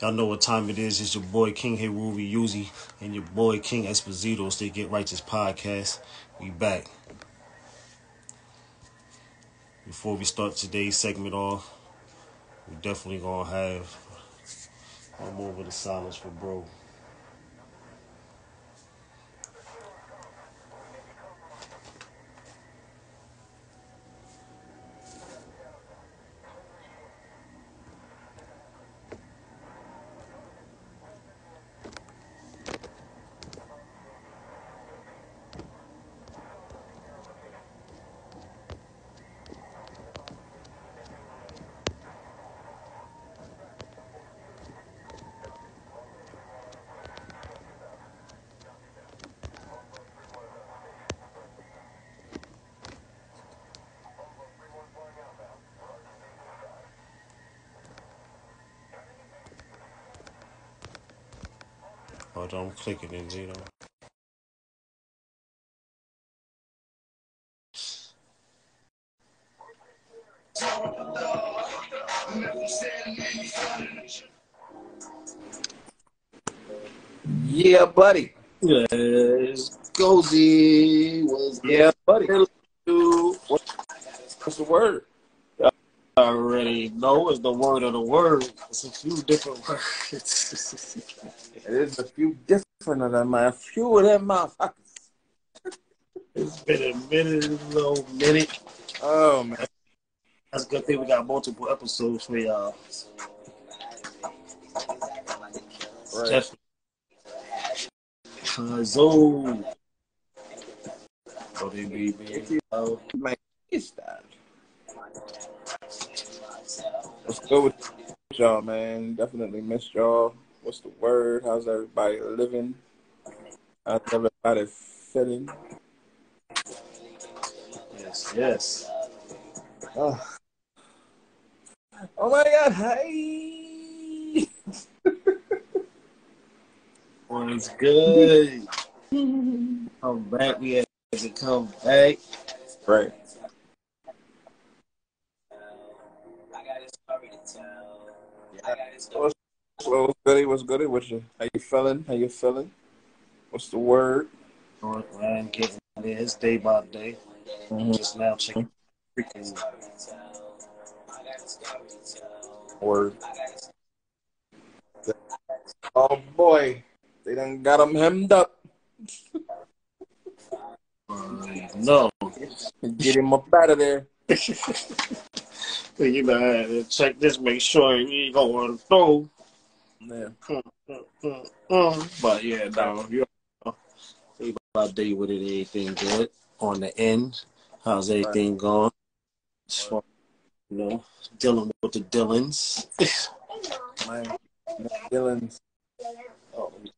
Y'all know what time it is. It's your boy King Heruvi Uzi and your boy King Espizito. Stay Get Righteous podcast. We back. Before we start today's segment off, we definitely gonna have one over of silence for bro. Hold on, I'm clicking in, you know. Yeah, buddy. Yes, Gozy was Yeah, buddy. What's the word? I already know is the word of the word. It's a few different words. It is a few different of them, a few of them motherfuckers. it's been a minute, a little minute. Oh man, That's a good thing we got multiple episodes for y'all. right. Definitely. Kazo. Oh, they be me. Oh, Man, it's that. Let's go with y'all, man. Definitely missed y'all. What's the word? How's everybody living? Uh, how's everybody feeling? yes, yes. Oh, oh my God! Hey, it's good. Come back. We had to come back. Right. What's, what's goody? What's goody? What's you? How you feeling? How you feeling? What's the word? Man, getting there. It's day by day. Mhm. Just now checking freaking Word. Oh boy, they done got him hemmed up. uh, no. Get him up out of there. you gotta check this, make sure he ain't going through. Yeah. Mm, mm, mm, mm. But yeah, no, you know, day by day with it, everything good on the end. How's everything going? As far, you know, dealing with the Dylans. Man, Dylan's. oh, let me,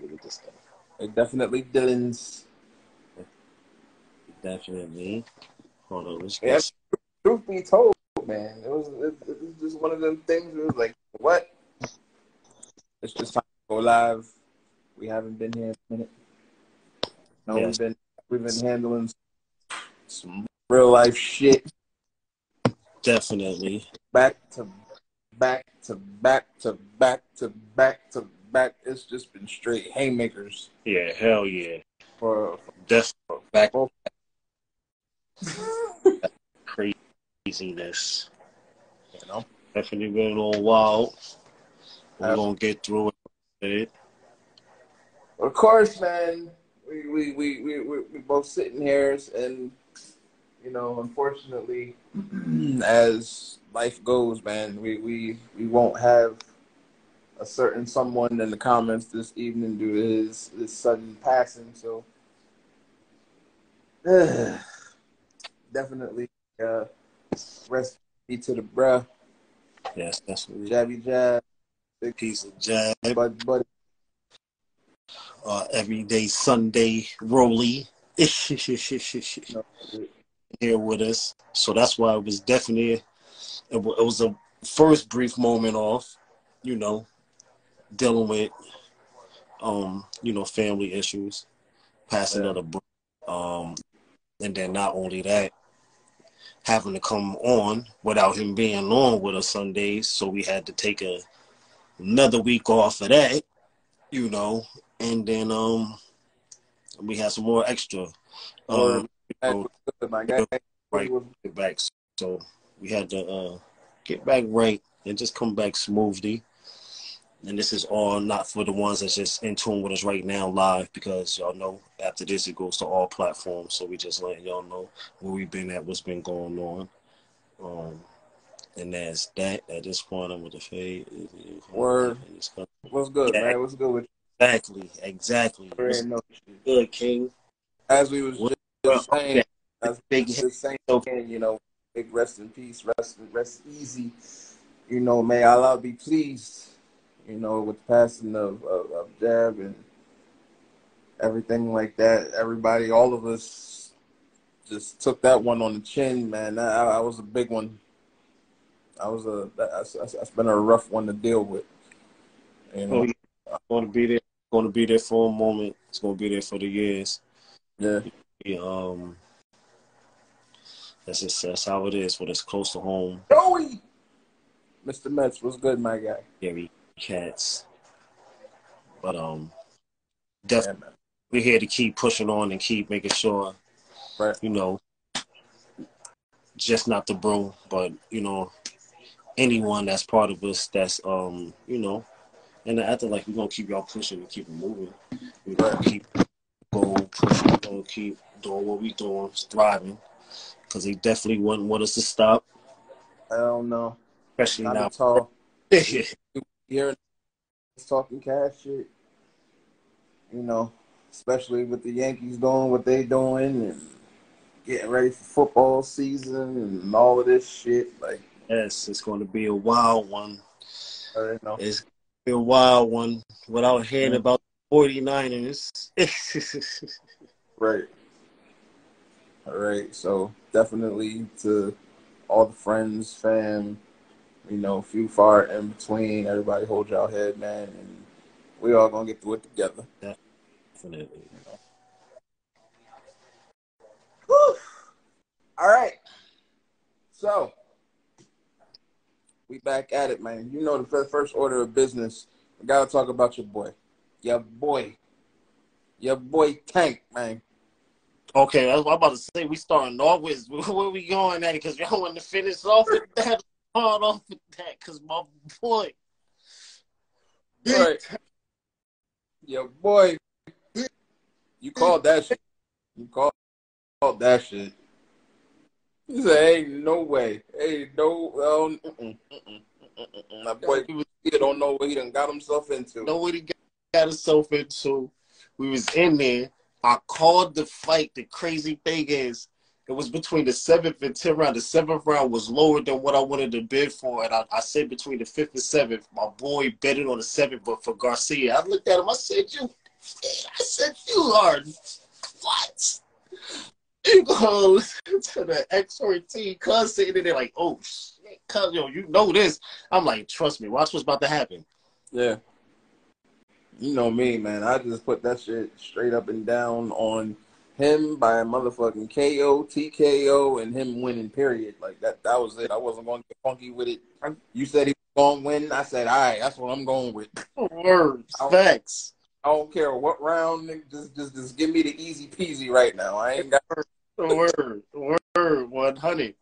let me just They definitely Dylan's. definitely. Hold on, let's Yeah. Truth be told, man, it was it, it was just one of them things. It was like, what? It's just time to go live. We haven't been here in a minute. No, Yes. we've been we've been handling some real life shit. definitely. back to back to back to back to back to back. It's just been straight haymakers Yeah, hell yeah. for, Definitely back for craziness. you know. Definitely been a little wild. We're gonna get through it. Of course, man. We we, we, we, we we both sitting here and you know, unfortunately, as life goes, man, we, we we won't have a certain someone in the comments this evening due to his, his sudden passing. So definitely uh, rest be to the bruh. Yes, definitely. Jabby jab, big Piece of jab. bud buddy. Uh, everyday Sunday Rolly here with us. So that's why it was definitely it, wa- it was a first brief moment off, you know, dealing with um, you know, family issues, passing Yeah. of the bro- um and then not only that, having to come on without him being on with us Sundays, so we had to take a another week off of that, you know, and then um we had some more extra um you know, right back. So we had to uh get back right and just come back smoothly. And this is all not for the ones that's just in tune with us right now live because y'all know after this it goes to all platforms. So we just letting y'all know where we've been at, what's been going on. Um, and that's that. At this point, I'm with the fade. Word. What's good, yeah, man? What's good with you? Exactly. Exactly. What's good, King? As we was just, just saying, as big just saying, you know, big rest in peace, rest, rest easy. You know, may Allah be pleased you know, with the passing of, of, of Jab and everything like that. Everybody, all of us just took that one on the chin, man. That, I, I was a big one. I was a that's, that's been a rough one to deal with. You know, oh, going to be there. Going to be there for a moment. It's going to be there for the years. Yeah. yeah um. That's just that's how it is. When it's close to home. Joey, Mr. Mets, what's good, my guy? Yeah, cats. But um, definitely yeah, we're here to keep pushing on and keep making sure, right. you know, just not the bro, but you know, anyone that's part of us that's um, you know, and after like we're gonna keep y'all pushing and keep it moving. We're gonna right. keep go pushing, we're gonna keep doing what we doing, thriving, because they definitely wouldn't want us to stop. I don't know, especially not now. Tall. hearing talking cash shit, you know, especially with the Yankees doing what they doing and getting ready for football season and all of this shit. Like, yes, it's going to be a wild one. I know. It's a wild one without hearing about the 49ers. right. All right. So definitely to all the friends, fam, you know, few far in between. Everybody hold y'all head, man, and we all gonna get through it together. Definitely. You know. All right. So we back at it, man. You know the first order of business. We gotta talk about your boy. Your boy. Your boy Tank, man. Okay, that's what I'm about to say. We starting off with where we going at it because y'all want to finish off with that hard off with that because my boy. Right. Your boy. You called that shit. You called, called that shit. You said, "Ain't no way. Hey, no. Um, mm-mm, mm-mm, mm-mm. My boy, he don't know what he done got himself into. Know what he got himself into. We was in there. I called the fight. The crazy thing is, it was between the seventh and tenth round. The seventh round was lower than what I wanted to bid for, and I, I said between the fifth and seventh. My boy betted on the seventh, but for Garcia, I looked at him. I said, "You," I said, "You are what?" You go to the XRT cuz sitting there like, "Oh shit, cuz yo, you know this." I'm like, "Trust me, watch what's about to happen." Yeah. You know me, man. I just put that shit straight up and down on him by a motherfucking KO, TKO, and him winning. Period. Like that. That was it. I wasn't going to get funky with it. You said he was going to win. I said, all right, that's what I'm going with. Words, I facts. I don't care what round. Just, just, just give me the easy peasy right now. I ain't got word, word, one honey.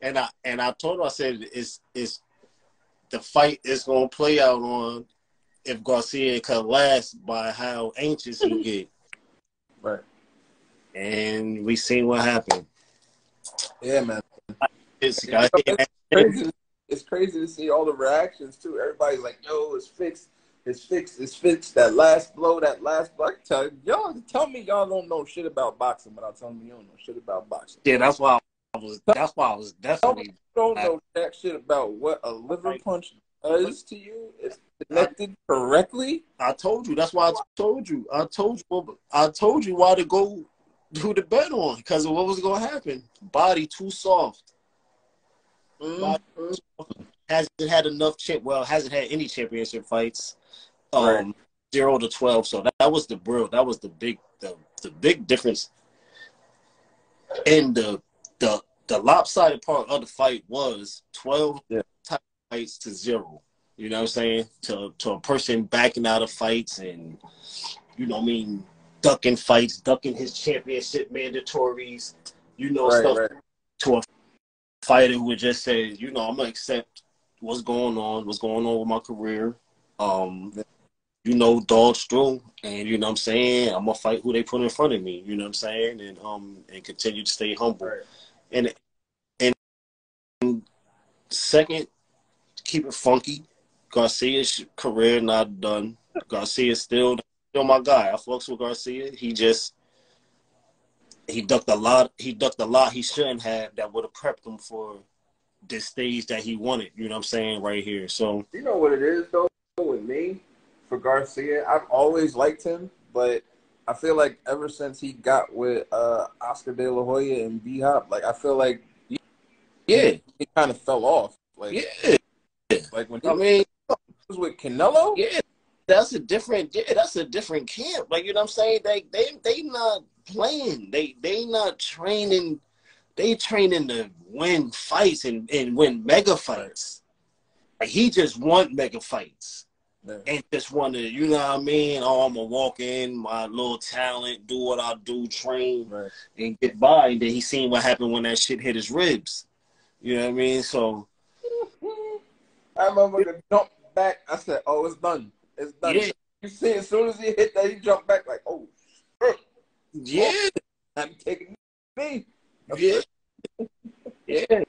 And I and I told her I said it's it's the fight is gonna play out on if Garcia can last by how anxious he get. Right and we seen what happened. Yeah, man. It's, you know, it's, crazy. it's crazy to see all the reactions too. Everybody's like, "Yo, it's fixed. It's fixed. It's fixed." That last blow, that last blow. Tell y'all tell me y'all don't know shit about boxing, but I'll tell me you don't know shit about boxing. Yeah, that's why I was. That's why I was definitely. don't know that shit about what a liver punch does to you. It's connected correctly. I told you. That's why I told you. I told you. I told you why to go who to bet on because of what was going to happen. Body too soft. Mm-hmm. Body too soft. Hasn't had enough champ. Well, hasn't had any championship fights. Um, right. zero to twelve. So that, that was the bro. That was the big the the big difference in the the the lopsided part of the fight was twelve Yeah. fights to zero. You know what I'm saying? To to a person backing out of fights and you know what I mean ducking fights, ducking his championship mandatories, you know, Right, stuff right. to a fighter who would just say, you know, I'm gonna accept what's going on, what's going on with my career. Um, you know, dog stroll, and you know what I'm saying, I'm gonna fight who they put in front of me, you know what I'm saying, and um and continue to stay humble. Right. And and second, keep it funky. Garcia's career not done. Garcia's still still my guy. I fucks with Garcia. He just he ducked a lot. He ducked a lot he shouldn't have. That would have prepped him for this stage that he wanted. You know what I'm saying right here. So You know what it is though with me for Garcia. I've always liked him, but I feel like ever since he got with uh, Oscar De La Hoya and B Hop, like I feel like yeah, he kind of fell off. Like, yeah. like when he I mean, was with Canelo. yeah, that's a different. That's a different camp. Like you know what I'm saying. They they they not playing. They they not training. They training to win fights and and win mega fights. Like he just want mega fights. Yeah. and just want to, you know what I mean? Oh, I'm gonna walk in, my little talent, do what I do, train, Right. and get by. And then he seen what happened when that shit hit his ribs. You know what I mean? So I remember jumped back. I said, "Oh, it's done. It's done." Yeah. You see, as soon as he hit that, he jumped back like, "Oh, shit. yeah, I'm taking me." yeah, yeah.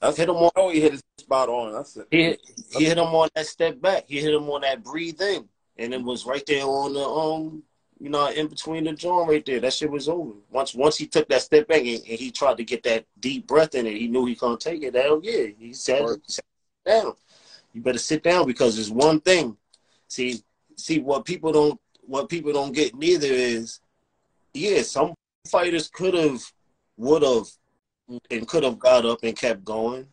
I Hit him on. Oh, he hit his spot on. I said, He hit, he hit him on that step back. He hit him on that breathe in, and it was right there on the um, you know, in between the joint right there. That shit was over. Once once he took that step back and, and he tried to get that deep breath in it, he knew he couldn't take it. Hell yeah, he said, "Sit down. You better sit down because there's one thing. See, see what people don't what people don't get neither is, yeah, some fighters could have, would have, and could have got up and kept going.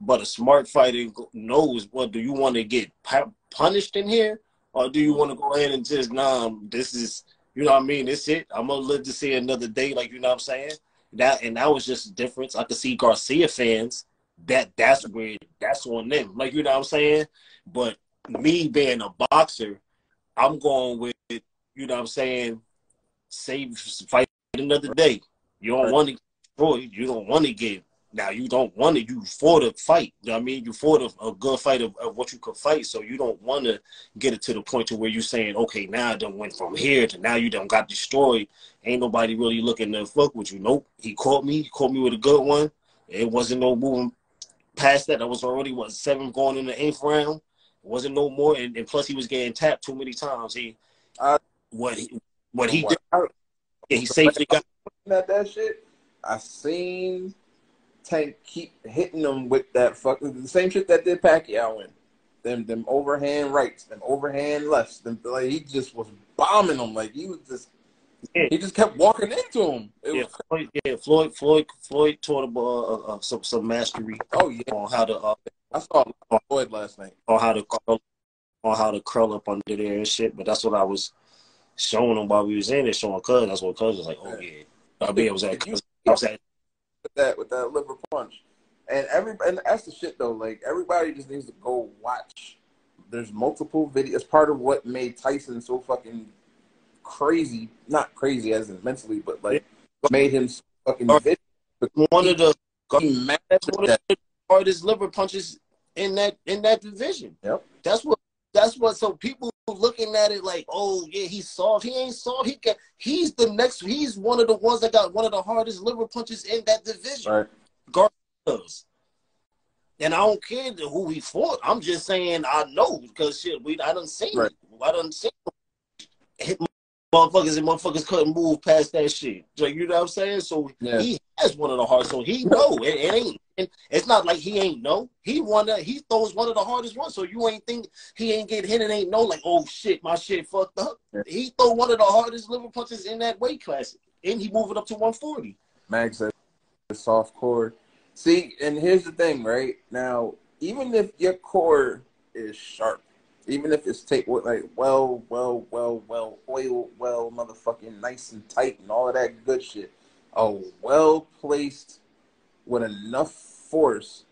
But a smart fighter knows what do you want to get punished in here, or do you want to go ahead and just nah? This is you know what I mean. This it. I'm gonna live to see another day. Like you know what I'm saying. That and that was just a difference. I could see Garcia fans that that's where that's on them. Like you know what I'm saying. But me being a boxer, I'm going with you know what I'm saying. Save fight another day. You don't Right. want to destroy. You don't want to get now. You don't want to. You fought a fight. You know what I mean, you fought a, a good fight of, of what you could fight. So you don't want to get it to the point to where you're saying, okay, now I done went from here to now you done got destroyed. Ain't nobody really looking to fuck with you. Nope. He caught me. He caught me with a good one. It wasn't no moving past that. I was already what seven going in the eighth round. Wasn't no more. And, and plus he was getting tapped too many times. He Uh, what he what he did. He safely got. at that shit, I seen Tank keep hitting them with that fucking the same shit that did Pacquiao in. Them them overhand rights, them overhand lefts. Them like he just was bombing them. Like he was just Yeah. he just kept walking into him. It Yeah, was Floyd, yeah, Floyd, Floyd, Floyd taught him uh, uh, uh, some some mastery oh yeah. on how to uh, I saw Floyd last night. on how to curl, on how to curl up under there and shit. But that's what I was showing him while we was in there, showing Cuz. That's what Cuz was like, oh yeah. I mean, it was at If Cuz. I was at with that with that liver punch. And every and that's the shit though. Like everybody just needs to go watch. There's multiple videos. Part of what made Tyson so fucking crazy, not crazy as in mentally, but like what made him so fucking one of the He mad at that. Hardest liver punches in that in that division. Yep. That's what that's what so people looking at it like, oh yeah, he's soft. He ain't soft. He can he's the next he's one of the ones that got one of the hardest liver punches in that division. Right. does. And I don't care who he fought. I'm just saying I know because shit, we I done seen Right. it. I done seen hit motherfuckers and motherfuckers couldn't move past that shit. Like you know what I'm saying? So Yeah. he has one of the hardest. So he know it, it ain't. and It's not like he ain't know. He one he throws one of the hardest ones. So you ain't think he ain't get hit and ain't know like oh shit my shit fucked up. Yeah. He throw one of the hardest liver punches in that weight class and he move it up to 140. Max said the soft core. See, and here's the thing, right? Now, even if your core is sharp, even if it's take what like well, well, well, well, oil, well, motherfucking nice and tight and all of that good shit, a well placed with enough force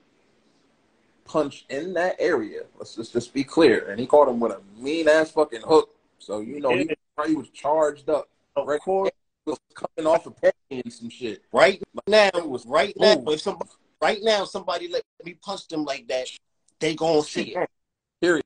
punch in that area. Let's just, just be clear. And he caught him with a mean ass fucking hook. So you know he, he was charged up. Of right course, was coming off a of and some shit. Right now, was right now. If somebody, right now, somebody let me punch them like that, they gonna see it. Period.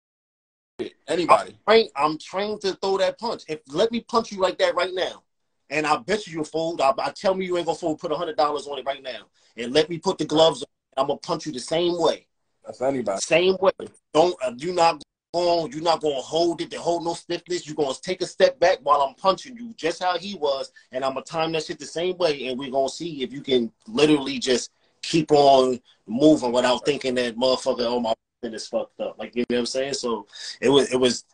Anybody. I'm trained, I'm trained to throw that punch. If let me punch you like that right now, and I bet you you'll fold. I, I tell me you ain't gonna fold. Put a hundred dollars on it right now, and let me put the gloves on. I'm gonna punch you the same way. That's anybody. Same way. Don't uh, you not going. You're not gonna hold it. To hold no stiffness. You're gonna take a step back while I'm punching you, just how he was, and I'm gonna time that shit the same way, and we're gonna see if you can literally just keep on moving without thinking that motherfucker, oh my is fucked up. Like you know what I'm saying? So it was it was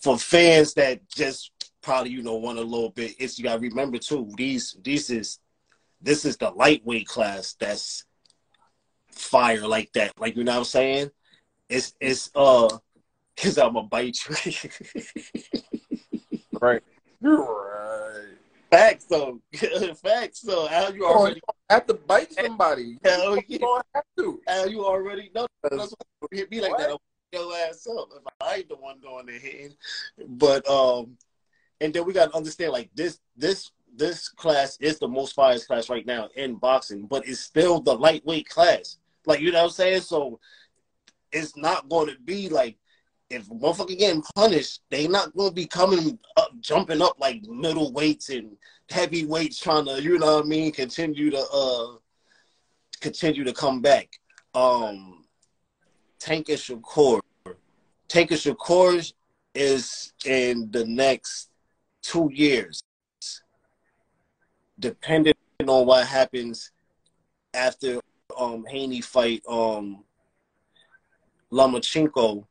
for fans that just probably you know want a little bit. It's you gotta remember too. These these is this is the lightweight class that's fire like that. Like you know what I'm saying? It's it's uh cause I'm gonna bite you. right. You're right. Facts though. Facts though. How you already have to bite somebody. Hell you don't have to. How you already know that's hit me like what? that. Your ass up. If I ain't the one doing the hitting. But um and then we gotta understand like this this this class is the most fires class right now in boxing, but it's still the lightweight class. Like you know what I'm saying? So it's not going to be like if motherfucker getting punished, they not to be coming up, jumping up like middleweights and heavyweights trying to, you know what I mean, continue to uh continue to come back. Um Tank and Shakur. Tank Shakur is in the next two years, depending on what happens after um Haney fight um Lomachenko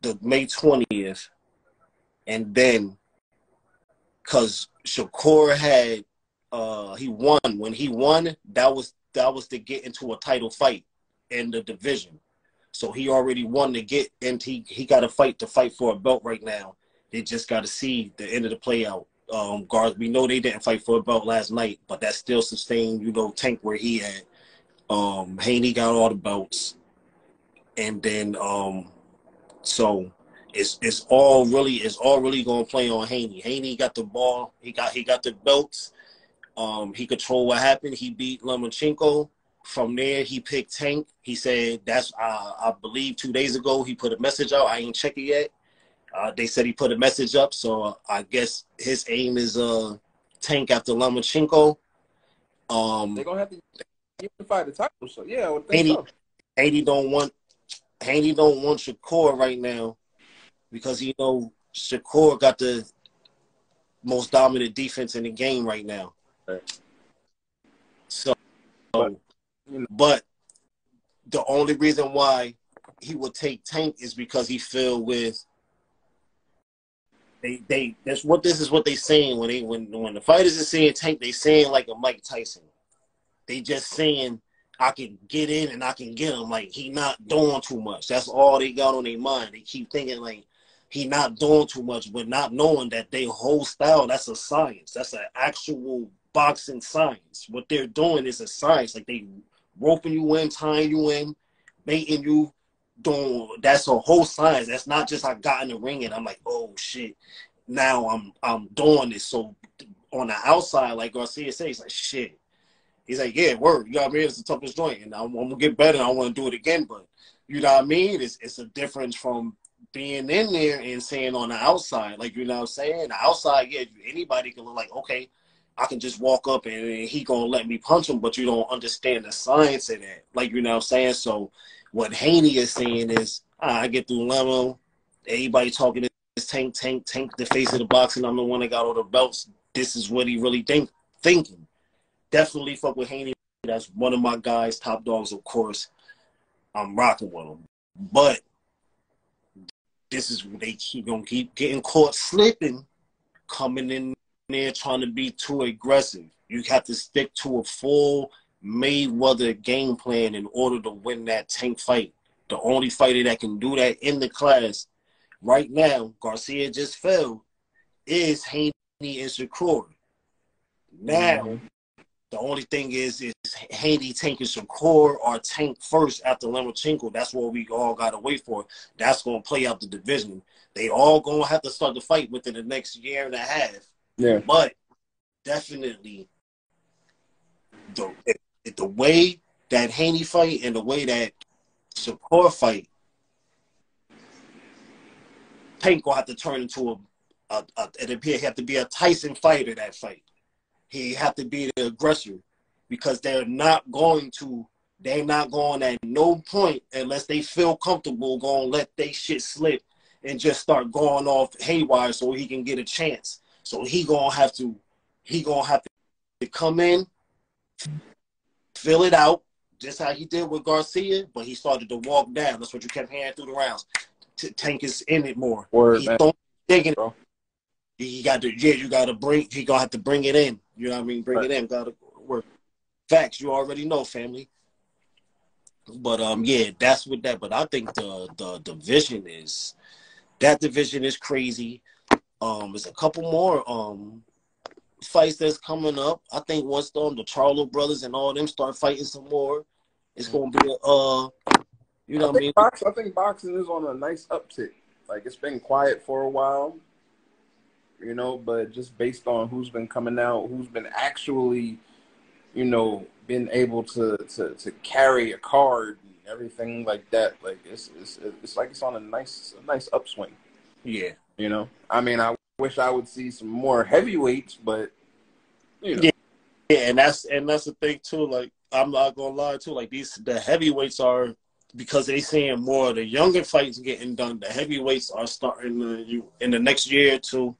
the May 20th, and then because Shakur had uh he won when he won that was that was to get into a title fight in the division. So he already won to get and he he got a fight to fight for a belt right now. They just got to see the end of the play out. Um, Garth, we know they didn't fight for a belt last night, but that still sustained, you know, Tank where he at. Um, Haney got all the belts, and then um, so it's it's all really it's all really gonna play on Haney. Haney got the ball. He got he got the belts. Um, he controlled what happened. He beat Lomachenko. From there, he picked Tank. He said that's uh, I believe two days ago he put a message out. I ain't check it yet. Uh, they said he put a message up, so I guess his aim is uh Tank after Lomachenko. Um, They're gonna have to unify the title, so yeah. Haney, so. Haney don't want Haney don't want Shakur right now because you know Shakur got the most dominant defense in the game right now. Right. So, but, but the only reason why he would take Tank is because he feel with they they that's what this is what they saying when they when when the fighters are saying Tank they saying like a Mike Tyson. They just saying I can get in and I can get him. Like he not doing too much. That's all they got on their mind. They keep thinking like he not doing too much, but not knowing that their whole style that's a science. That's an actual boxing science. What they're doing is a science. Like they roping you in, tying you in, baiting you. Doing that's a whole science. That's not just I got in the ring and I'm like, oh shit. Now I'm I'm doing this. So on the outside, like Garcia says, like shit He's like, yeah, word. You know what I mean? It's the toughest joint, and I'm, I'm gonna get better. I want to do it again, but you know what I mean? It's it's a difference from being in there and saying on the outside, like you know what I'm saying. The outside, yeah, anybody can look like okay, I can just walk up and, and he gonna let me punch him, but you don't understand the science of that. Like you know what I'm saying. So what Haney is saying is, ah, I get through Loma, everybody talking to this tank, tank, tank, the face of the boxing. I'm the one that got all the belts. This is what he really think thinking definitely fuck with Haney. That's one of my guys, top dogs, of course. I'm rocking with him. But this is they keep gonna keep getting caught slipping, coming in there trying to be too aggressive. You have to stick to a full Mayweather game plan in order to win that tank fight. The only fighter that can do that in the class right now, Garcia just fell, is Haney and Shakur. Now, mm-hmm The only thing is, is Haney tanking Shakur or tank first after Lomachenko. That's what we all got to wait for. That's going to play out the division. They all going to have to start the fight within the next year and a half. Yeah. But definitely, the the way that Haney fight and the way that Shakur fight, Tank will have to turn into a, a, a it appear have to be a Tyson fighter that fight. He have to be the aggressor because they're not going to they're not going at no point unless they feel comfortable going to let they shit slip and just start going off haywire so he can get a chance. So he gonna have to he gonna have to come in, fill it out, just how he did with Garcia, but he started to walk down. That's what you kept hearing through the rounds. T- Tank is in it more. Word, he man. don't digging Bro. He got to yeah, you gotta bring he gonna have to bring it in. You know what I mean? Bring Right. it in, gotta work. Facts, you already know, family. But um yeah, that's what that but I think the the division is that division is crazy. Um there's a couple more um fights that's coming up. I think once um, the Charlo brothers and all them start fighting some more, it's gonna be a uh you know I what I mean? box, I think boxing is on a nice uptick. Like it's been quiet for a while, you know, but just based on who's been coming out, who's been actually, you know, been able to to, to carry a card and everything like that. Like it's it's it's like it's on a nice a nice upswing. Yeah. You know, I mean, I wish I would see some more heavyweights, but you know, Yeah. Yeah, and that's and that's the thing too. Like I'm not gonna lie too. Like these the heavyweights are because they seeing more of the younger fights getting done. The heavyweights are starting to, you in the next year or two.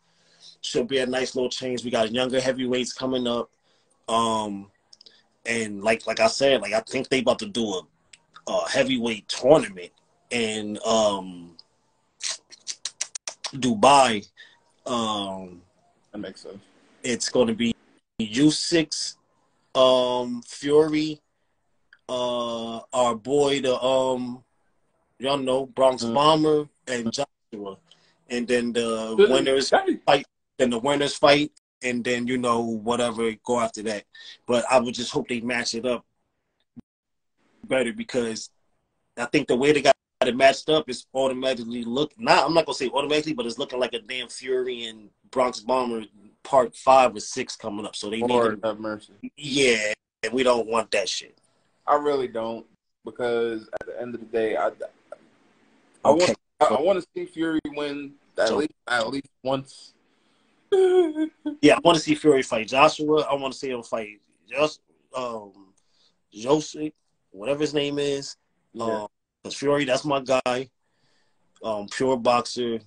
Should be a nice little change. We got younger heavyweights coming up, um, and like like I said, like I think they about to do a, a heavyweight tournament in um Dubai. Um, that makes sense. it's going to be Usyk, um, Fury, uh, our boy, the um, y'all know Bronze Mm. Bomber and Joshua, and then the winners, Hey, then the winners fight, and then you know whatever go after that. But I would just hope they match it up better because I think the way they got it matched up is automatically look not I'm not gonna say automatically, but it's looking like a damn Fury and Bronze Bomber part five or six coming up. So they need Lord to, have mercy. yeah, and we don't want that shit. I really don't because at the end of the day, I I Okay. want I, I want to see Fury win at So- least at least once. Yeah, I want to see Fury fight Joshua. I want to see him fight just um Joseph, whatever his name is. Yeah. Um, cause Fury, that's my guy. Um, pure boxer.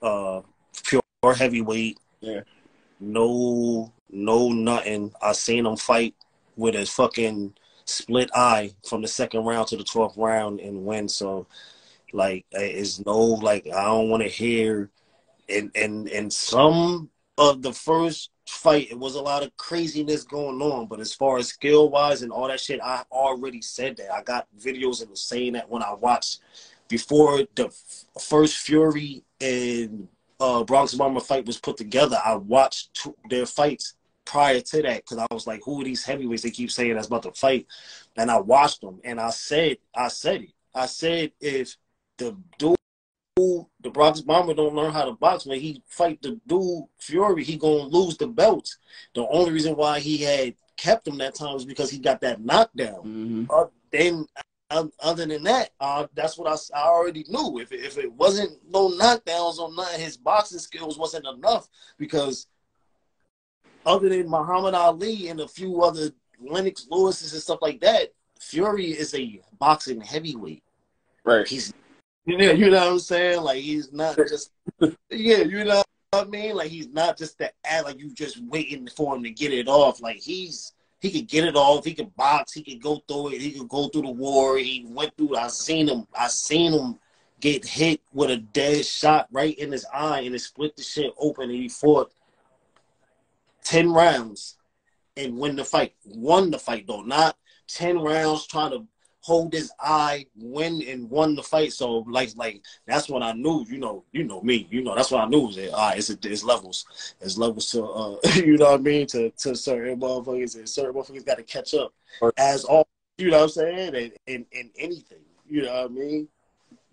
Uh, pure heavyweight. Yeah. No, no, nothing. I seen him fight with his fucking split eye from the second round to the twelfth round and win. So, like, it's no like I don't want to hear. And and and some of the first fight, it was a lot of craziness going on. But as far as skill wise and all that shit, I already said that. I got videos was saying that when I watched before the f- first Fury and uh, Bronze Bomber fight was put together. I watched two, their fights prior to that because I was like, "Who are these heavyweights?" They keep saying that's about to fight, and I watched them, and I said, I said it. I said if the dude, the Bronze Bomber, don't learn how to box when he fight the dude Fury, he gonna lose the belts. The only reason why he had kept him that time was because he got that knockdown hmm uh, then uh, other than that, uh, that's what I already knew. If it, if it wasn't no knockdowns or nothing, his boxing skills wasn't enough because other than Muhammad Ali and a few other Lennox Lewis's and stuff like that, Fury is a boxing heavyweight. Right. He's you know, you know what I'm saying? Like he's not just yeah, you know what I mean? Like he's not just that act like you just waiting for him to get it off. Like he's he could get it off. He could box. He could go through it. He could go through the war. He went through. I seen him. I seen him get hit with a dead shot right in his eye, and it split the shit open. And he fought ten rounds and win the fight. Won the fight though, not ten rounds trying to hold his eye, win and won the fight. So like like that's when I knew, you know, you know me, you know, that's what I knew was that all right, it's it's levels. It's levels to uh you know what I mean, to to certain motherfuckers and certain motherfuckers gotta catch up as all you know what I'm saying, and in anything. You know what I mean?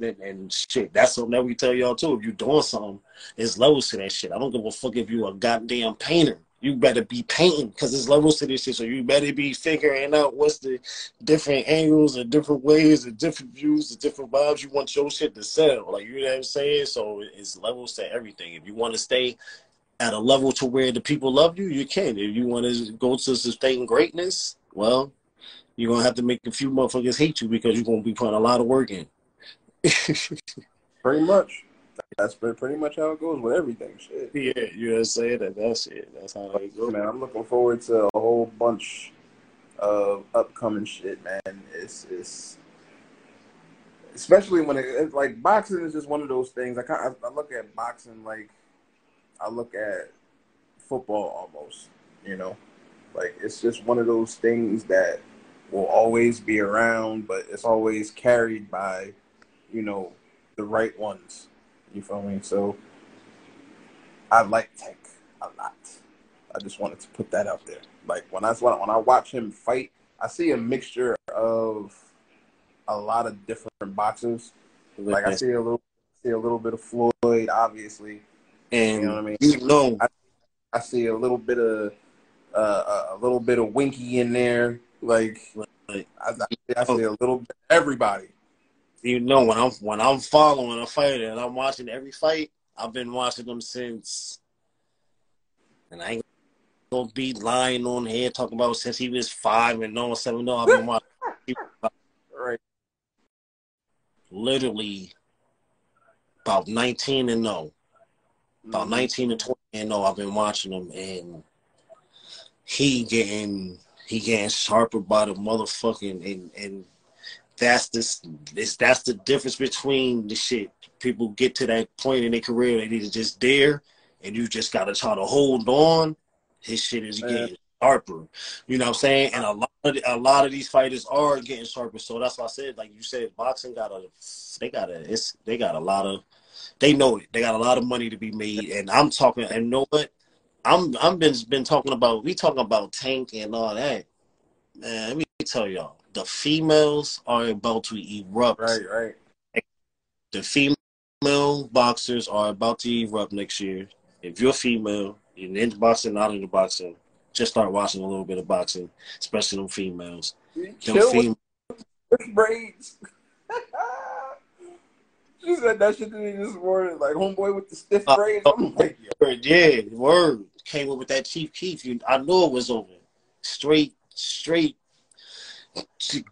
And, and, shit, that's something that we tell y'all too. If you're doing something, it's levels to that shit. I don't give a fuck if you a goddamn painter you better be painting because there's levels to this shit. So you better be figuring out what's the different angles and different ways and different views and different vibes you want your shit to sell. Like you know what I'm saying? So it's levels to everything. If you want to stay at a level to where the people love you, you can. If you want to go to sustain greatness, well, you're gonna have to make a few motherfuckers hate you because you're gonna be putting a lot of work in. Pretty much that's pretty much how it goes with everything. Shit. Yeah, you know I'm saying? That, that's it. That's how it goes. Man, I'm looking forward to a whole bunch of upcoming shit, man. It's it's especially when it, it's like boxing is just one of those things. I kind I look at boxing like I look at football almost. You know, like it's just one of those things that will always be around, but it's always carried by you know the right ones you feel me? So I like Tank a lot. I just wanted to put that out there. Like when I when I watch him fight, I see a mixture of a lot of different boxers. Like I see a little see a little bit of Floyd, obviously, and you know what I mean. You know, I, I see a little bit of uh, a little bit of Winky in there. Like, like I, I see a little bit everybody you know when I'm when I'm following a fighter and I'm watching every fight, I've been watching them since, and I ain't gonna be lying on here talking about since he was five and no seven. No, I've been watching. right. Literally, about nineteen and no, about mm-hmm. nineteen and twenty and no. I've been watching him and he getting he getting sharper by the motherfucking and and that's this that's the difference between the shit. People get to that point in their career, they need to just dare, and you just gotta try to hold on. His shit is getting sharper. You know what I'm saying? And a lot of a lot of these fighters are getting sharper. So that's why I said, like you said, boxing got a they got a it's they got a lot of they know it. They got a lot of money to be made. And I'm talking and you know what? I'm I'm been been talking about we talking about tank and all that. Man, let me tell y'all the females are about to erupt. Right, right. The female boxers are about to erupt next year. If you're female, you're into boxing, not into boxing, just start watching a little bit of boxing, especially them females. Them fem- with braids. she said that shit to me this morning, like homeboy with the stiff uh, braids. I'm like, yeah, word came up with that Chief Keef. You, I knew it was over. Straight, straight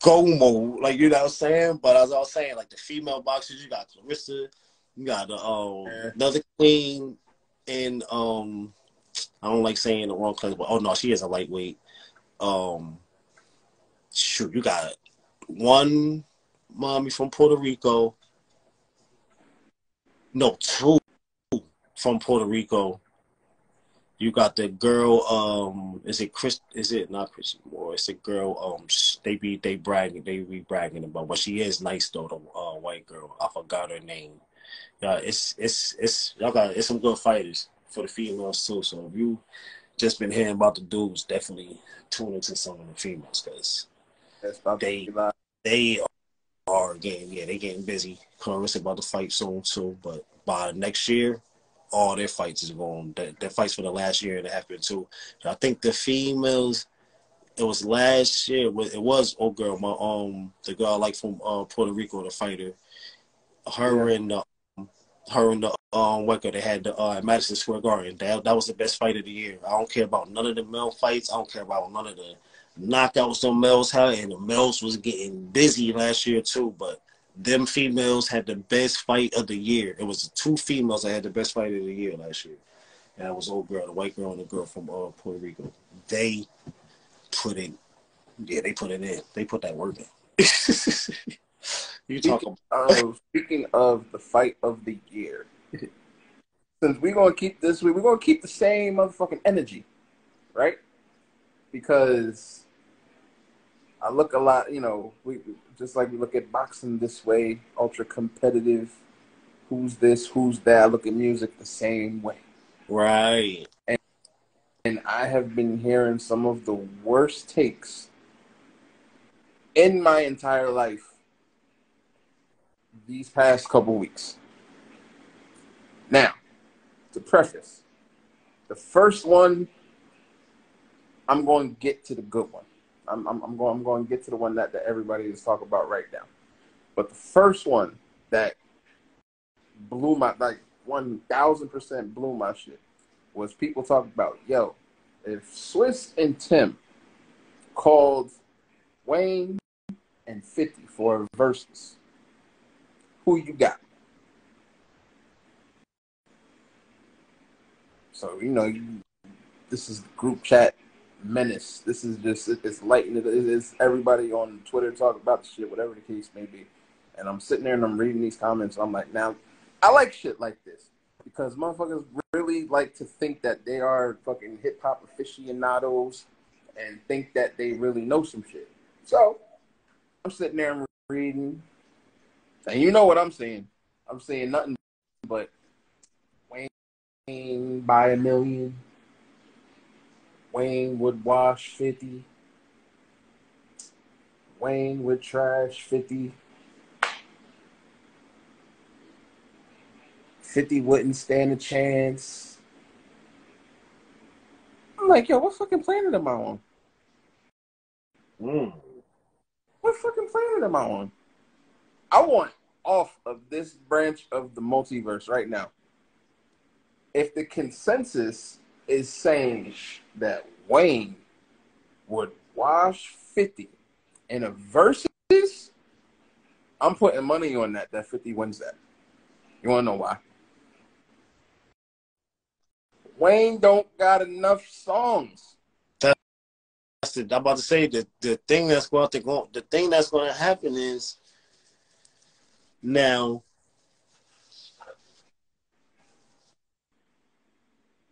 go mode, like you know what I'm saying. But as I was saying, like the female boxers, you got Claressa, you got the um yeah. another queen, and um I don't like saying the wrong class, but oh no, she is a lightweight. Um, shoot, you got one mommy from Puerto Rico. No, two from Puerto Rico. You got the girl. Um, is it Chris? Is it not Chrissy Moore? It's a girl. Um, they be they bragging. They be bragging about, but she is nice though. The uh, white girl. I forgot her name. Yeah, it's it's it's y'all got it's some good fighters for the females too. So if you just been hearing about the dudes, definitely tune into some of the females because they they are getting yeah they getting busy. Claressa about to fight soon too, but by next year all their fights is going. Their, their fights for the last year and a half or two. I think the females. It was last year. It was oh girl, my um the girl I like from uh, Puerto Rico, the fighter. Her yeah. and the, her and the um Wecker, they had the uh, Madison Square Garden. That that was the best fight of the year. I don't care about none of the male fights. I don't care about none of the knockouts the males had, and the males was getting busy last year too. But them females had the best fight of the year. It was two females that had the best fight of the year last year. And that was old girl, the white girl and the girl from uh, Puerto Rico. They put it, yeah, they put it in. They put that work in. you talking of, speaking of the fight of the year. Since we're gonna keep this, we're gonna keep the same motherfucking energy, right? Because I look a lot, you know, we just like we look at boxing this way, ultra competitive. Who's this? Who's that? I look at music the same way. Right. And, I have been hearing some of the worst takes in my entire life these past couple weeks. Now, to preface, the first one, I'm going to get to the good one. I'm, I'm, I'm, going, I'm going to get to the one that, that everybody is talking about right now. But the first one that blew my, like 1000% blew my shit was people talking about, yo, if Swizz and Tim called Wayne and 50 for Verzuz, who you got? So, you know, this is group chat menace. This is just it's lighting. It's everybody on Twitter talking about the shit, whatever the case may be. And I'm sitting there and I'm reading these comments. I'm like, now I like shit like this because motherfuckers really like to think that they are fucking hip hop aficionados and think that they really know some shit. So I'm sitting there and reading, and you know what I'm saying? I'm saying nothing but Wayne by a million. Wayne would wash 50. Wayne would trash 50. 50 wouldn't stand a chance. I'm like, yo, what fucking planet am I on? Mm. What fucking planet am I on? I want off of this branch of the multiverse right now. If the consensus is saying that Wayne would wash 50 in a versus, I'm putting money on that, that 50 wins that. You want to know why? Wayne don't got enough songs. That's it. I'm about to say that the thing that's going to go, the thing that's going to happen is now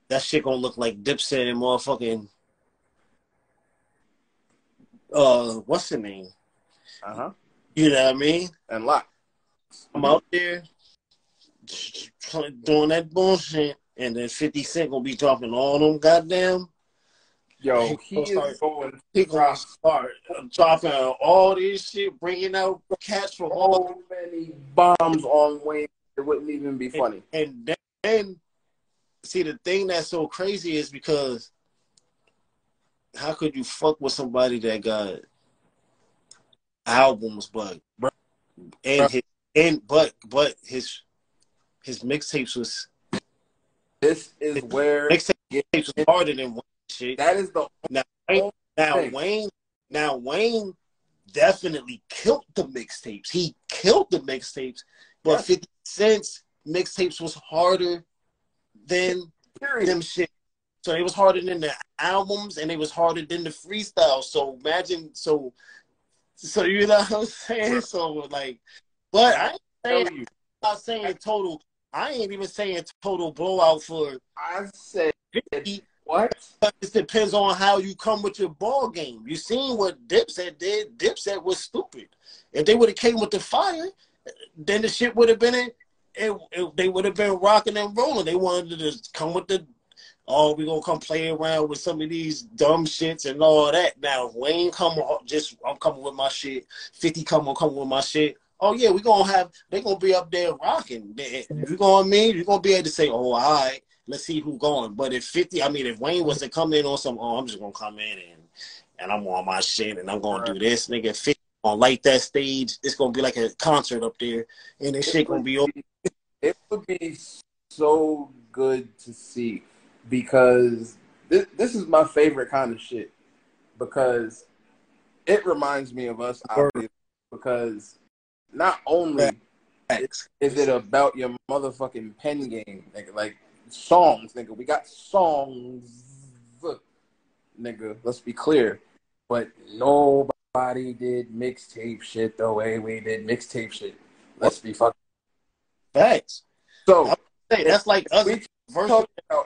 that shit gonna look like Dipset and motherfucking uh what's the name? Uh huh. You know what I mean? And lock. I'm out there doing that bullshit, and then 50 Cent gonna be dropping all them goddamn. Yo, he is going. He gonna start dropping all this shit, bringing out cats from all so many bombs on Wayne. It wouldn't even be funny. And, and then, see, the thing that's so crazy is because how could you fuck with somebody that got albums, but and his and but but his his mixtapes was this is where mixtapes harder than Wayne shit. That is the now Wayne, now Wayne now Wayne definitely killed the mixtapes. He killed the mixtapes, but yes. Fifty Cent's mixtapes was harder than Period. them shit. So it was harder than the albums, and it was harder than the freestyle. So imagine, so, so you know what I'm saying? So like, but I ain't saying, I'm not saying total. I ain't even saying total blowout for. I said 50. What? It depends on how you come with your ball game. You seen what Dipset did? Dipset was stupid. If they would have came with the fire, then the shit would have been it, it, it they would have been rocking and rolling. They wanted to just come with the oh, we gonna come play around with some of these dumb shits and all that. Now Wayne come oh, just I'm coming with my shit. Fifty come on coming with my shit. Oh yeah, we're gonna have they gonna be up there rocking. You know what I mean? You're gonna be able to say, oh, all right, let's see who going. But if fifty, I mean, if Wayne was to come in on some, oh, I'm just gonna come in and and I'm on my shit and I'm gonna do this, nigga. Fifty gonna light that stage. It's gonna be like a concert up there, and this shit gonna be over. It would be so good to see because this, this is my favorite kind of shit because it reminds me of us obviously because not only is it about your motherfucking pen game nigga like songs nigga we got songs nigga let's be clear. But nobody did mixtape shit the way we did mixtape shit. Let's be fucking facts. So that's like us versus,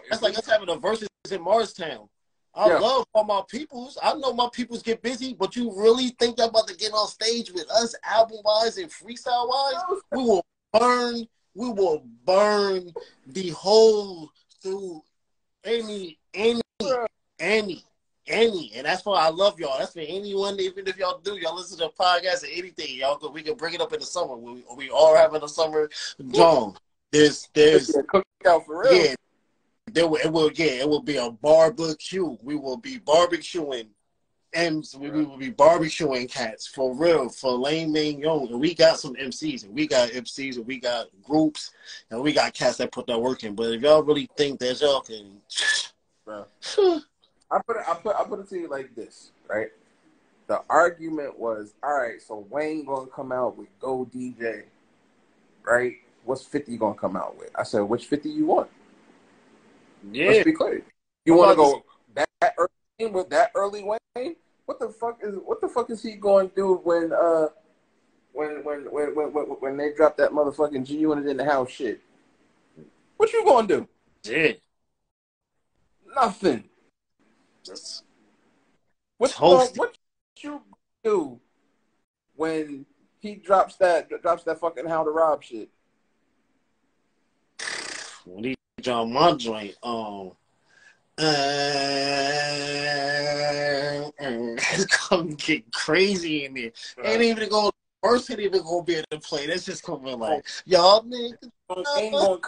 that's like us having a versus in Morristown. I yeah. love all my peoples. I know my peoples get busy, but you really think they're about to get on stage with us album wise and freestyle wise? We will burn, we will burn the whole through any, any, any, any. And that's why I love y'all. That's for anyone, even if y'all do, y'all listen to a podcast or anything, y'all we can bring it up in the summer. We, we all having a summer John. There's there's cookout for real. Yeah, there will, it will yeah, it will be a barbecue. We will be barbecuing M's we, we will be barbecuing cats for real for Lane Young. And we got some MCs and we got MCs and we got groups and we got cats that put that work in. But if y'all really think that y'all can Bro. I put it I put I put it to you like this, right? The argument was, all right, so Wayne gonna come out with Go DJ, right? What's 50 gonna come out with? I said, which 50 you want? Yeah. Let's be clear. You want to go that, that early with that early Wayne? What the fuck is what the fuck is he going to do when uh when when when when when, they drop that motherfucking G unit in the house shit? What you going to do? Yeah. Nothing. Just what, what, what you do when he drops that drops that fucking how to rob shit? When he on my joint, um, uh, it's gonna get crazy in there. Right. Ain't even gonna first ain't even gonna be able to play. That's just gonna be like y'all niggas. Ain't gonna,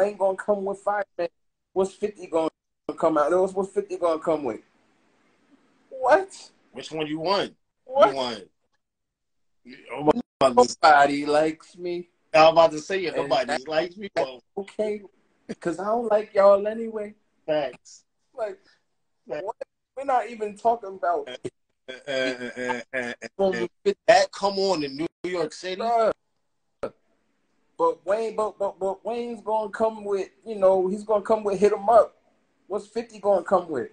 ain't gonna come with five man. What's fifty gonna come out? What's what's fifty gonna come with? What? Which one you want? What? You want? Nobody likes me. I'm about to say it. Nobody likes me. Okay, because I don't like y'all anyway. Facts. Like, what? we're not even talking about. Uh, uh, uh, that come on in New York City. But Wayne, but, but but Wayne's gonna come with, you know, he's gonna come with hit him up. What's Fifty gonna come with?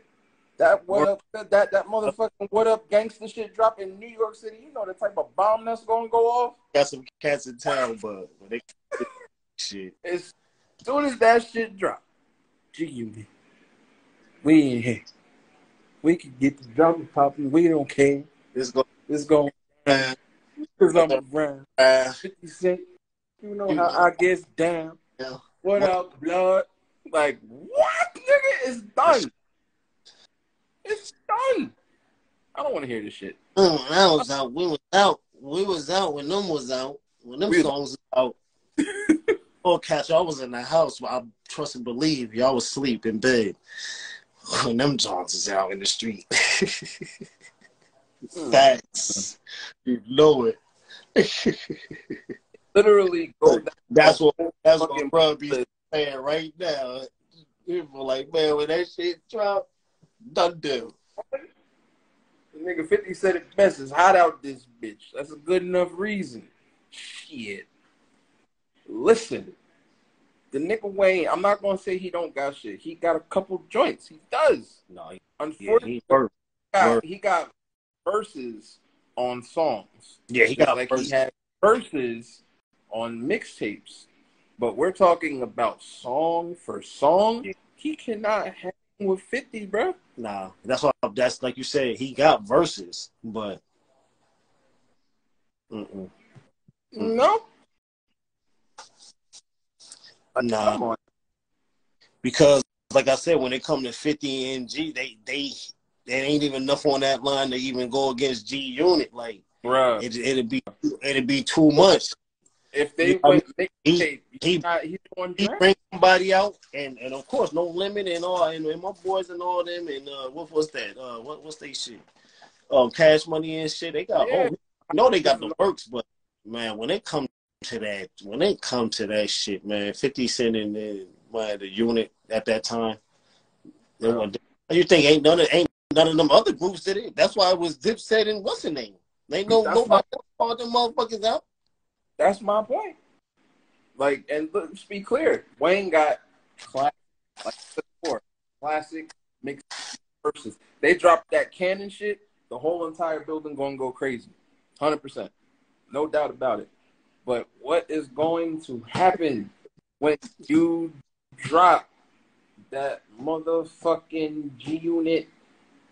That what up? That that motherfucking what up gangster shit drop in New York City. You know the type of bomb that's gonna go off. Got some cats in town, but they shit. It's soon as that shit drop, G Unit, we in here. We can get the drum popping. We don't care. It's going. It's going. Cause I'm around. Uh, Fifty Cent. You know how I get down. Yeah. What up, blood? Like what, nigga? It's done. It's done. I don't want to hear this shit. Mm, I was out. We was out. We was out when them was out. When them we songs was out. Oh, catch, I was in the house, but I trust and believe y'all was asleep in bed when them Johns is out in the street. Hmm. Facts. You know it. Literally, that's what that's what bro be saying right now. People like, man, when that shit drop, done do. The nigga 50 said it best. It's hot out this bitch. That's a good enough reason. Shit. Listen, the nigga Wayne, I'm not gonna say he don't got shit. He got a couple joints. He does. No, he, unfortunately, yeah, he, got, he got verses on songs. Yeah, he got like verses. he had verses on mixtapes. But we're talking about song for song. Yeah. He cannot hang with 50, bro. Nah, that's what that's like you said. He got verses, but mm-mm. no, Nah. Because like I said, when it come to 50 and G, they they there ain't even enough on that line to even go against G Unit. Like, Bruh. It, it'd be it'd be too much. If they, you he, he, not, he bring somebody out, and, and of course, no limit and all, and, and my boys and all them, and uh, what was that? Uh, what what's they shit? Um, cash money and shit. They got. Yeah. Oh, I know they got the works, but man, when it comes to that when it come to that shit, man. Fifty Cent and the, the unit at that time. You think ain't none of ain't none of them other groups did it? That's why it was Dipset and what's the name? They know That's nobody my, called them motherfuckers out. That's my point. Like, and let's be clear, Wayne got classic, like before, classic mixed verses. They dropped that cannon shit, the whole entire building gonna go crazy, hundred percent, no doubt about it. But what is going to happen when you drop that motherfucking G Unit,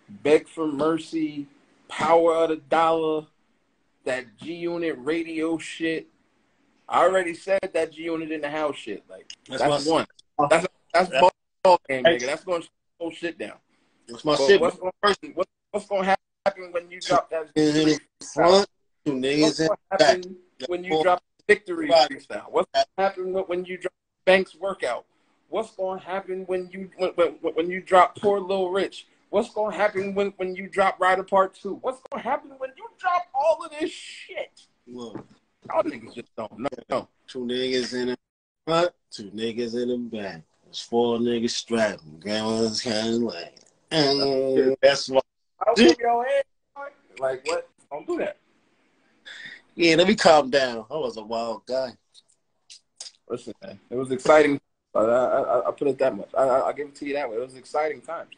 Beg for Mercy, Power of the Dollar, that G Unit radio shit. I already said that G Unit in the house shit. Like that's, that's one. That's that's ball, ball game, nigga. That's going to whole shit down. That's my shit. What's going, what's, what's going to happen when you drop that? In front, two niggas in back. When you drop victory freestyle, what's going to happen when you drop Banks workout? What's going to happen when you when, when, when you drop Poor Little Rich? What's going to happen when, when you drop Rider Part 2? What's going to happen when you drop all of this shit? Look, y'all niggas just don't know. No. Two niggas in the front, two niggas in the back. There's four niggas strapping. Grandma's kind of like, mm, that's what. Like, what? Don't do that. Yeah, let me calm down. I was a wild guy. Listen, man, it was exciting. I, I, I put it that much. I, I, will give it to you that way. It was exciting times.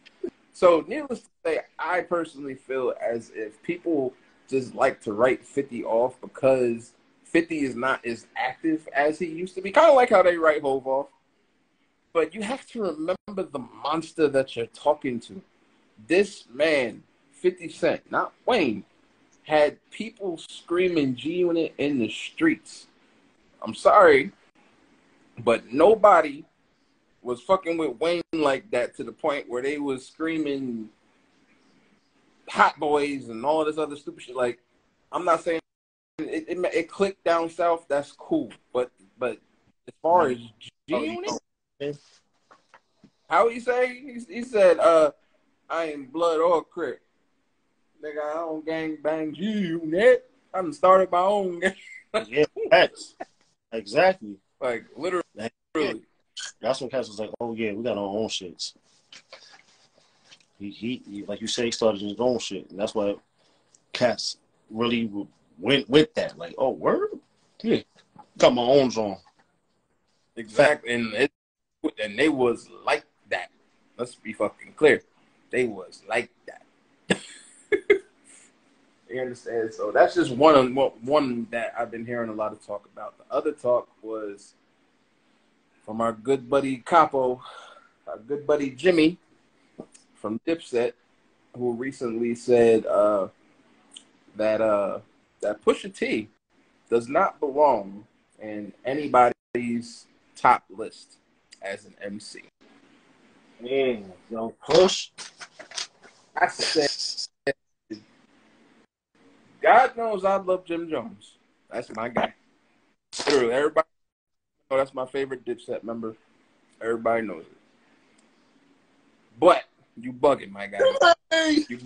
So, needless to say, I personally feel as if people just like to write 50 off because 50 is not as active as he used to be. Kind of like how they write Hove off. But you have to remember the monster that you're talking to. This man, 50 Cent, not Wayne, had people screaming G Unit in the streets. I'm sorry, but nobody was fucking with Wayne like that to the point where they was screaming hot boys and all this other stupid shit. Like, I'm not saying it, it, it clicked down south. That's cool, but but as far as G Unit, how he say? He, he said, "Uh, I ain't blood or crick, nigga. I don't gang bang you, Unit. I done started my own gang. yeah, that's exactly like literally. That's when Cass was like, "Oh yeah, we got our own shits." He, he, he, like you say, he started his own shit, and that's why Cass really went with that. Like, oh, word, yeah, got my own zone. Exactly, and it, and they was like that. Let's be fucking clear, they was like that. You understand? So that's just one one that I've been hearing a lot of talk about. The other talk was from our good buddy Capo, our good buddy Jimmy from Dipset, who recently said uh, that uh, that Pusha T does not belong in anybody's top list as an MC. Man, yo, push. I said, God knows I love Jim Jones. That's my guy. Literally, everybody Oh, that's my favorite Dipset member. Everybody knows it. But you bugging, my guy. You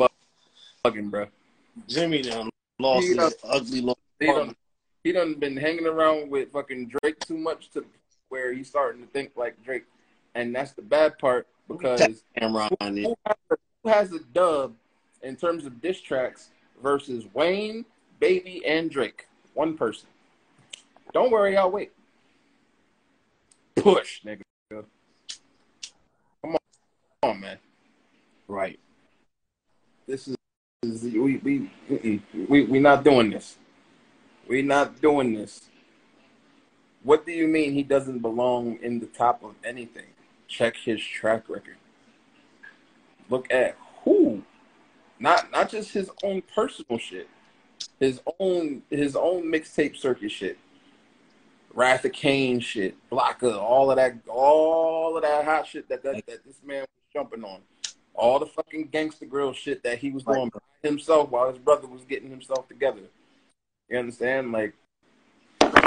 bugging, bro. Jimmy done lost he done, his ugly long. He done, he done been hanging around with fucking Drake too much to where he's starting to think like Drake, and that's the bad part because who, who, has a, who has a dub in terms of diss tracks versus Wayne, Baby, and Drake? One person. Don't worry, I'll wait push, nigga. Come on, come on, man. Right. This is, is we we we we not doing this. We not doing this. What do you mean he doesn't belong in the top of anything? Check his track record. Look at who, not not just his own personal shit, his own his own mixtape circuit shit. Wrath of Caine shit, Blocka, all of that, all of that hot shit that that, that this man was jumping on, all the fucking gangster grill shit that he was doing himself while his brother was getting himself together. You understand? Like,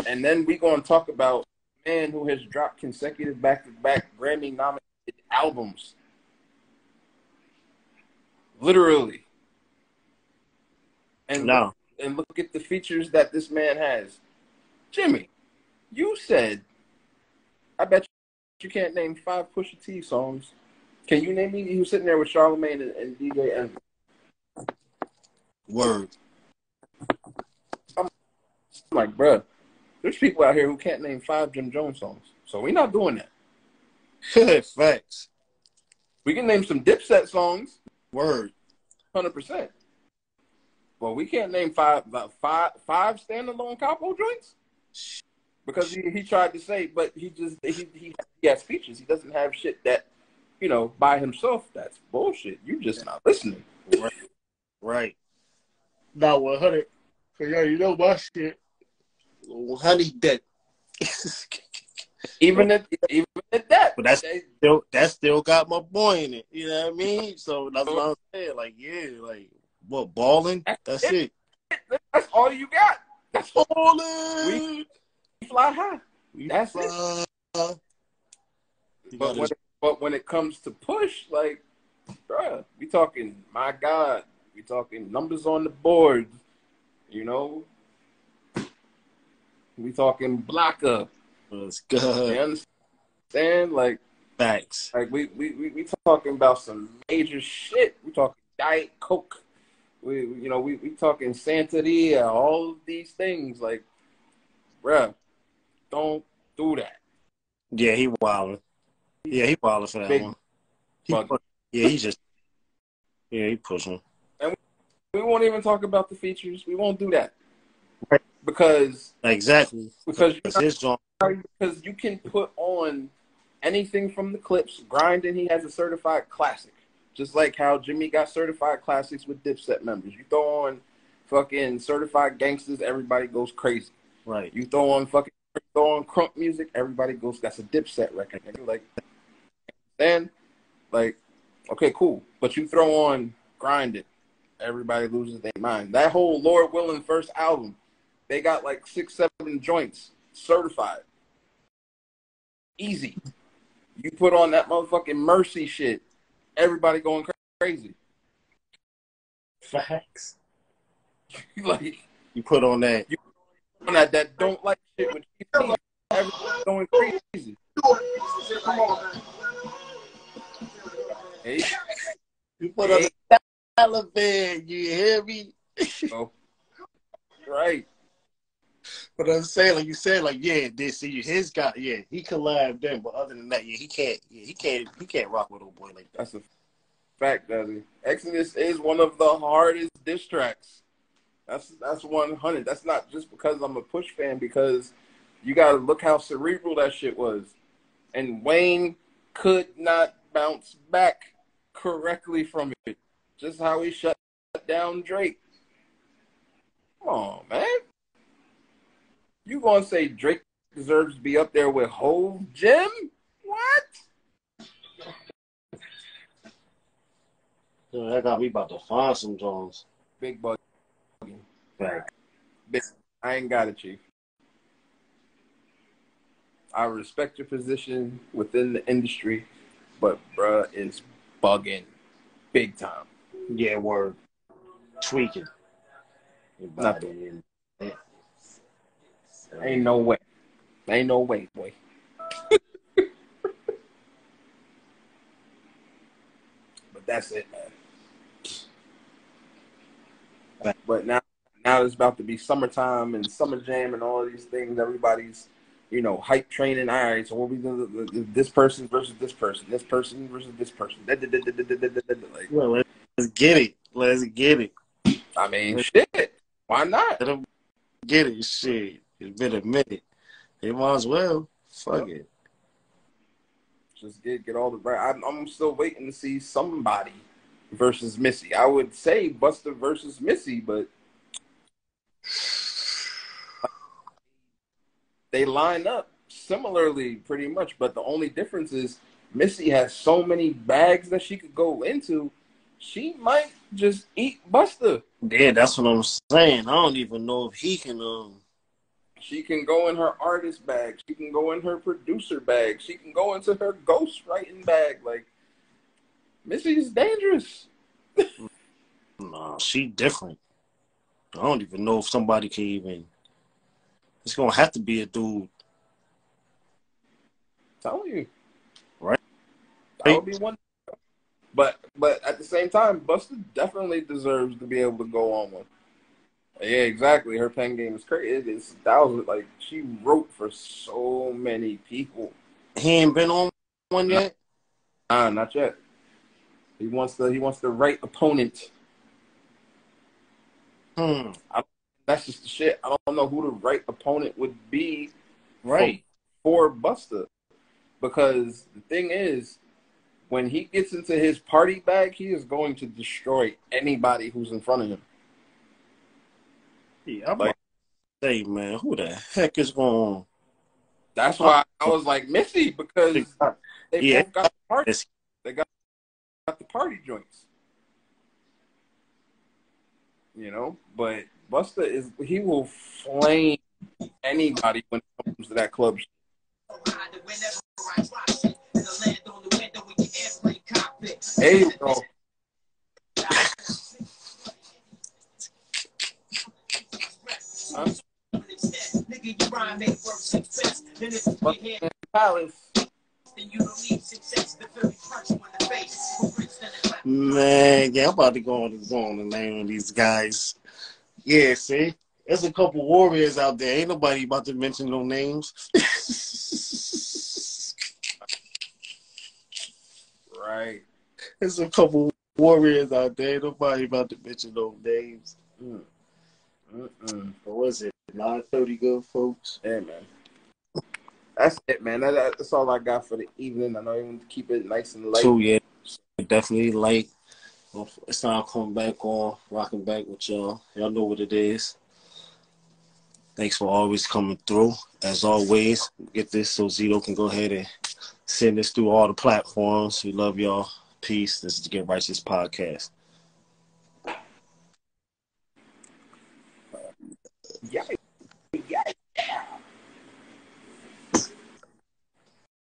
and then we gonna talk about man who has dropped consecutive back-to-back Grammy-nominated albums, literally and no. look, and look at the features that this man has. Jimmy, you said, I bet you can't name five Pusha T songs. Can you name me? He was sitting there with Charlamagne and, and DJ Envy. Word. I'm like, bruh, there's people out here who can't name five Jim Jones songs. So we're not doing that. Facts. We can name some Dipset songs. Word. 100%. Well, we can't name five five five standalone capo joints because he, he tried to say, but he just he, he he has features. He doesn't have shit that you know by himself. That's bullshit. You just not listening. Right. right. Not one hundred. Cause yeah, you know my shit. Honey, dead. even at even at that, but that's still that still got my boy in it. You know what I mean? So that's what I'm saying. Like yeah, like what balling? That's it. That's all you got. That's balling. We fly high. We that's fly. it. But when, but when it comes to push, like, bruh, we talking, my God, we talking numbers on the board, you know. We talking Blocka. Let's go. You understand? Like facts. Like we we we, we talking about some major shit. We talking Diet Coke. We you know we we talking Santeria. All of these things. Like, bruh, don't do that. Yeah, he wilding. Yeah, he wilding for that Big one. He, yeah, he's just. Yeah, he pushing. And we won't even talk about the features. We won't do that. Right. Because exactly because his because you can put on anything from the Clipse. Grinding, he has a certified classic, just like how Jimmy got certified classics with Dipset members. You throw on fucking certified gangsters, everybody goes crazy. Right. You throw on fucking throw on crunk music, everybody goes. That's a Dipset record. Like, then, like, okay, cool. But you throw on Grinding, everybody loses their mind. That whole Lord Willing first album, they got like six, seven joints certified. Easy. You put on that motherfucking mercy shit, everybody going crazy. Facts. like you put on that. You put on that that don't like shit with everybody going crazy. Come on, man. Hey. You put hey. on the Taliban, you hear me? oh. Right. But I'm saying, like you said, like yeah, this is his guy, yeah, he collabed them, but other than that, yeah, he can't, yeah, he can't, he can't rock with old boy like that. That's a fact, he? Exodus is one of the hardest diss tracks. That's that's one hundred. That's not just because I'm a Push fan, because you got to look how cerebral that shit was, and Wayne could not bounce back correctly from it. Just how he shut down Drake. Come on, man. You gonna say Drake deserves to be up there with Hove, Jim? What? Yo, that got me about to find some Jones. Big bug. Right. I ain't got it, Chief. I respect your position within the industry, but bruh, it's bugging big time. Yeah, we're Tweaking. Nothing. Ain't no way. Ain't no way, boy. but that's it, man. But now, now it's about to be summertime and summer jam and all these things. Everybody's, you know, hype training. All right, so what we do? This person versus this person. This person versus this person. Like, well, let's get it. Let's get it. I mean, shit. Why not? Let them get it. Shit. It's been a minute. They might as well. Fuck it. Just get get all the right. I'm, I'm still waiting to see somebody versus Missy. I would say Busta versus Missy, but they line up similarly pretty much. But the only difference is Missy has so many bags that she could go into. She might just eat Busta. Yeah, that's what I'm saying. I don't even know if he can um she can go in her artist bag. She can go in her producer bag. She can go into her ghost writing bag. Like Missy is dangerous. no, she different. I don't even know if somebody can even. It's gonna have to be a dude. Telling you, right? That would be one. But but at the same time, Busta definitely deserves to be able to go on one. Yeah, exactly. Her pen game is crazy. It is thousands. Like she wrote for so many people. He ain't been on one yet. Nah, not yet. He wants the he wants the right opponent. Hmm. I, that's just the shit. I don't know who the right opponent would be. Right. For, for Busta, because the thing is, when he gets into his party bag, he is going to destroy anybody who's in front of him. Yeah, I'm like, say, man, who the heck is going on? That's why I was like Missy because they Yeah. both got the party. They got, got the party joints. You know, but Busta is he will flame anybody when it comes to that club. There you go. Palace. Man, yeah, I'm about to go on, go on the name of these guys. Yeah, see? There's a couple warriors out there. Ain't nobody about to mention no names. Right. There's a couple warriors out there. Ain't nobody about to mention no names. Mm. Mm-mm. What was it? 930 good folks? Yeah, man. That's it, man. That, that's all I got for the evening. I know you want to keep it nice and light. Too, yeah. Definitely light. It's time to come back on, rocking back with y'all. Y'all know what it is. Thanks for always coming through. As always, get this so Zito can go ahead and send this through all the platforms. We love y'all. Peace. This is the Get Righteous Podcast. Yeah.